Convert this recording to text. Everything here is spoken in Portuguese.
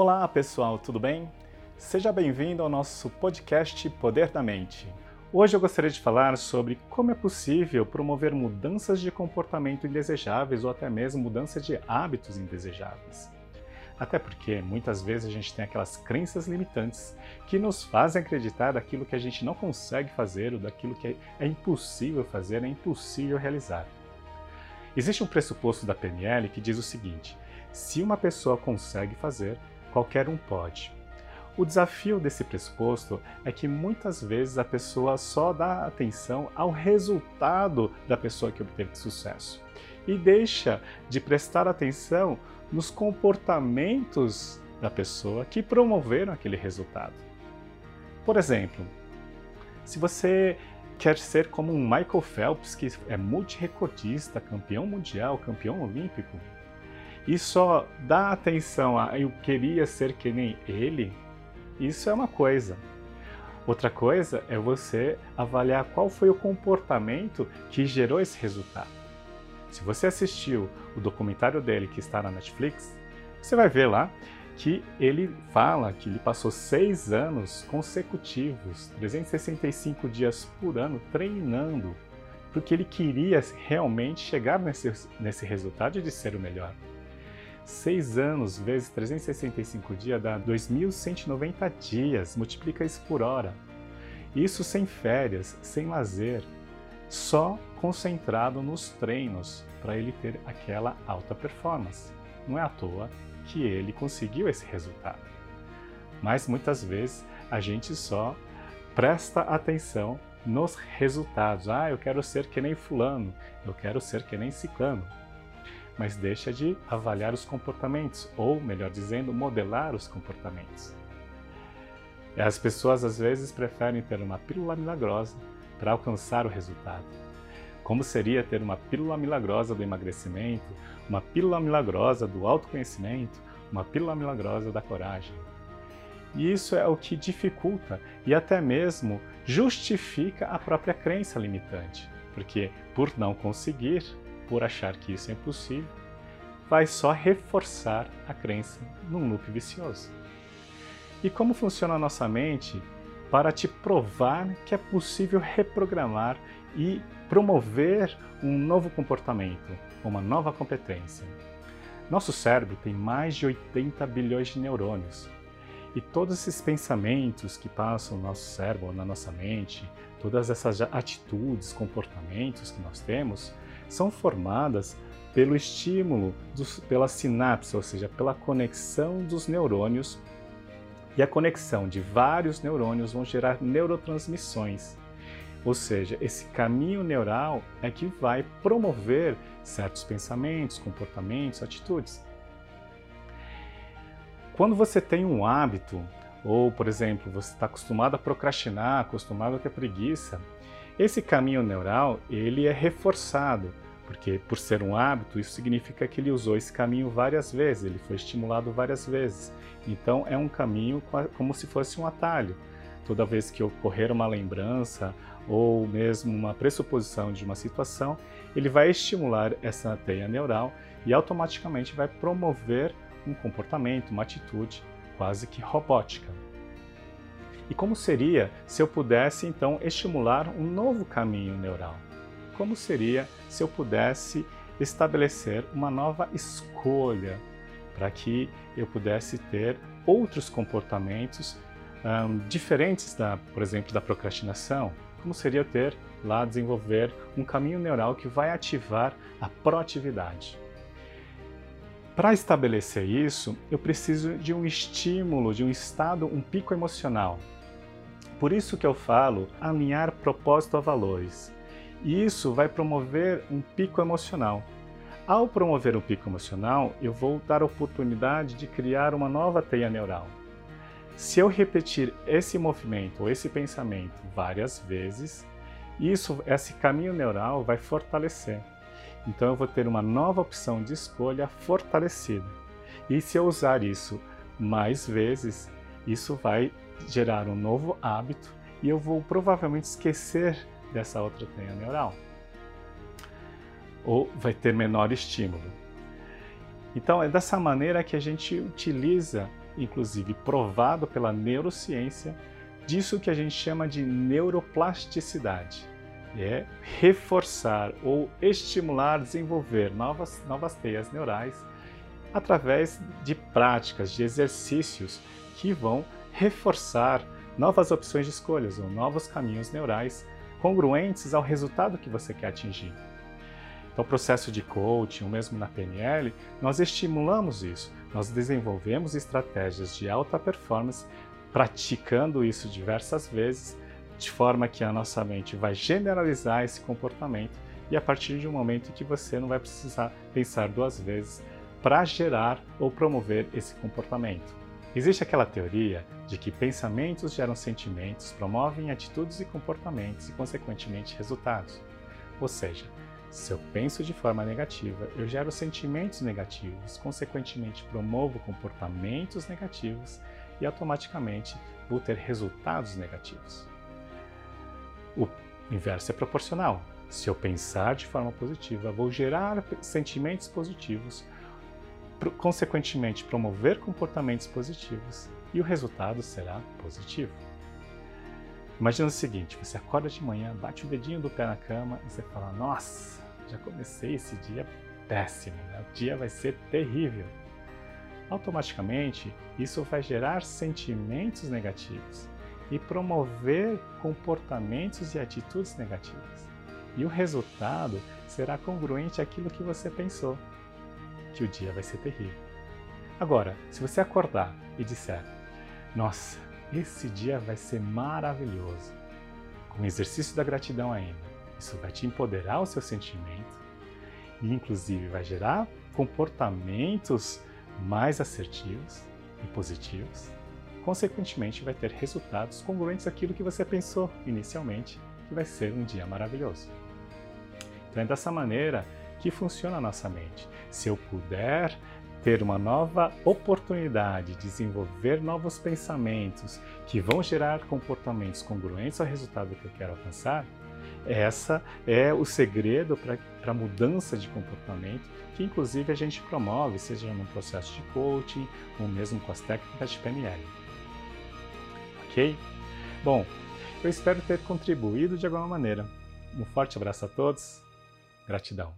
Olá pessoal, tudo bem? Seja bem-vindo ao nosso podcast Poder da Mente. Hoje eu gostaria de falar sobre como é possível promover mudanças de comportamento indesejáveis ou até mesmo mudança de hábitos indesejáveis. Até porque muitas vezes a gente tem aquelas crenças limitantes que nos fazem acreditar daquilo que a gente não consegue fazer ou daquilo que é impossível fazer, é impossível realizar. Existe um pressuposto da PNL que diz o seguinte: se uma pessoa consegue fazer, qualquer um pode. O desafio desse pressuposto é que muitas vezes a pessoa só dá atenção ao resultado da pessoa que obteve sucesso e deixa de prestar atenção nos comportamentos da pessoa que promoveram aquele resultado. Por exemplo, se você quer ser como um Michael Phelps, que é multirecordista, campeão mundial, campeão olímpico, e só dá atenção a eu queria ser que nem ele, isso é uma coisa. Outra coisa é você avaliar qual foi o comportamento que gerou esse resultado. Se você assistiu o documentário dele que está na Netflix, você vai ver lá que ele fala que ele passou seis anos consecutivos, 365 dias por ano, treinando, porque ele queria realmente chegar nesse, nesse resultado de ser o melhor. Seis anos vezes 365 dias dá 2.190 dias, multiplica isso por hora. Isso sem férias, sem lazer, só concentrado nos treinos para ele ter aquela alta performance. Não é à toa que ele conseguiu esse resultado. Mas muitas vezes a gente só presta atenção nos resultados. Ah, eu quero ser que nem fulano, eu quero ser que nem ciclano mas deixa de avaliar os comportamentos, ou, melhor dizendo, modelar os comportamentos. As pessoas às vezes preferem ter uma pílula milagrosa para alcançar o resultado. Como seria ter uma pílula milagrosa do emagrecimento, uma pílula milagrosa do autoconhecimento, uma pílula milagrosa da coragem? E isso é o que dificulta e até mesmo justifica a própria crença limitante, porque por não conseguir, por achar que isso é impossível, vai só reforçar a crença num loop vicioso. E como funciona a nossa mente para te provar que é possível reprogramar e promover um novo comportamento, uma nova competência? Nosso cérebro tem mais de 80 bilhões de neurônios. E todos esses pensamentos que passam no nosso cérebro, na nossa mente, todas essas atitudes, comportamentos que nós temos, são formadas pelo estímulo dos, pela sinapse, ou seja, pela conexão dos neurônios. E a conexão de vários neurônios vão gerar neurotransmissões. Ou seja, esse caminho neural é que vai promover certos pensamentos, comportamentos, atitudes. Quando você tem um hábito, ou, por exemplo, você está acostumado a procrastinar, acostumado a ter preguiça, esse caminho neural, ele é reforçado, porque por ser um hábito, isso significa que ele usou esse caminho várias vezes, ele foi estimulado várias vezes. Então é um caminho como se fosse um atalho. Toda vez que ocorrer uma lembrança ou mesmo uma pressuposição de uma situação, ele vai estimular essa teia neural e automaticamente vai promover um comportamento, uma atitude quase que robótica. E como seria se eu pudesse então estimular um novo caminho neural? Como seria se eu pudesse estabelecer uma nova escolha para que eu pudesse ter outros comportamentos um, diferentes da, por exemplo, da procrastinação? Como seria ter lá desenvolver um caminho neural que vai ativar a proatividade? Para estabelecer isso, eu preciso de um estímulo, de um estado, um pico emocional. Por isso que eu falo alinhar propósito a valores. E isso vai promover um pico emocional. Ao promover um pico emocional, eu vou dar oportunidade de criar uma nova teia neural. Se eu repetir esse movimento ou esse pensamento várias vezes, isso, esse caminho neural vai fortalecer. Então eu vou ter uma nova opção de escolha fortalecida. E se eu usar isso mais vezes, isso vai gerar um novo hábito e eu vou provavelmente esquecer dessa outra teia neural. Ou vai ter menor estímulo. Então é dessa maneira que a gente utiliza inclusive provado pela neurociência, disso que a gente chama de neuroplasticidade. É reforçar ou estimular, desenvolver novas, novas teias neurais através de práticas, de exercícios que vão reforçar novas opções de escolhas ou novos caminhos neurais congruentes ao resultado que você quer atingir. Então, o processo de coaching, ou mesmo na PNL, nós estimulamos isso. Nós desenvolvemos estratégias de alta performance, praticando isso diversas vezes, de forma que a nossa mente vai generalizar esse comportamento e a partir de um momento em que você não vai precisar pensar duas vezes para gerar ou promover esse comportamento. Existe aquela teoria de que pensamentos geram sentimentos, promovem atitudes e comportamentos e, consequentemente, resultados. Ou seja, se eu penso de forma negativa, eu gero sentimentos negativos, consequentemente, promovo comportamentos negativos e, automaticamente, vou ter resultados negativos. O inverso é proporcional. Se eu pensar de forma positiva, vou gerar sentimentos positivos, consequentemente promover comportamentos positivos e o resultado será positivo. Imagina o seguinte: você acorda de manhã, bate o dedinho do pé na cama e você fala: Nossa, já comecei esse dia péssimo, né? o dia vai ser terrível. Automaticamente, isso vai gerar sentimentos negativos e promover comportamentos e atitudes negativas. E o resultado será congruente àquilo que você pensou que o dia vai ser terrível. Agora, se você acordar e disser: Nossa, esse dia vai ser maravilhoso, com o exercício da gratidão ainda, isso vai te empoderar o seu sentimento e, inclusive, vai gerar comportamentos mais assertivos e positivos. Consequentemente, vai ter resultados congruentes àquilo que você pensou inicialmente, que vai ser um dia maravilhoso. Então, é dessa maneira que funciona a nossa mente. Se eu puder ter uma nova oportunidade de desenvolver novos pensamentos que vão gerar comportamentos congruentes ao resultado que eu quero alcançar, essa é o segredo para a mudança de comportamento que inclusive a gente promove, seja num processo de coaching ou mesmo com as técnicas de PNL. Ok? Bom, eu espero ter contribuído de alguma maneira. Um forte abraço a todos. Gratidão.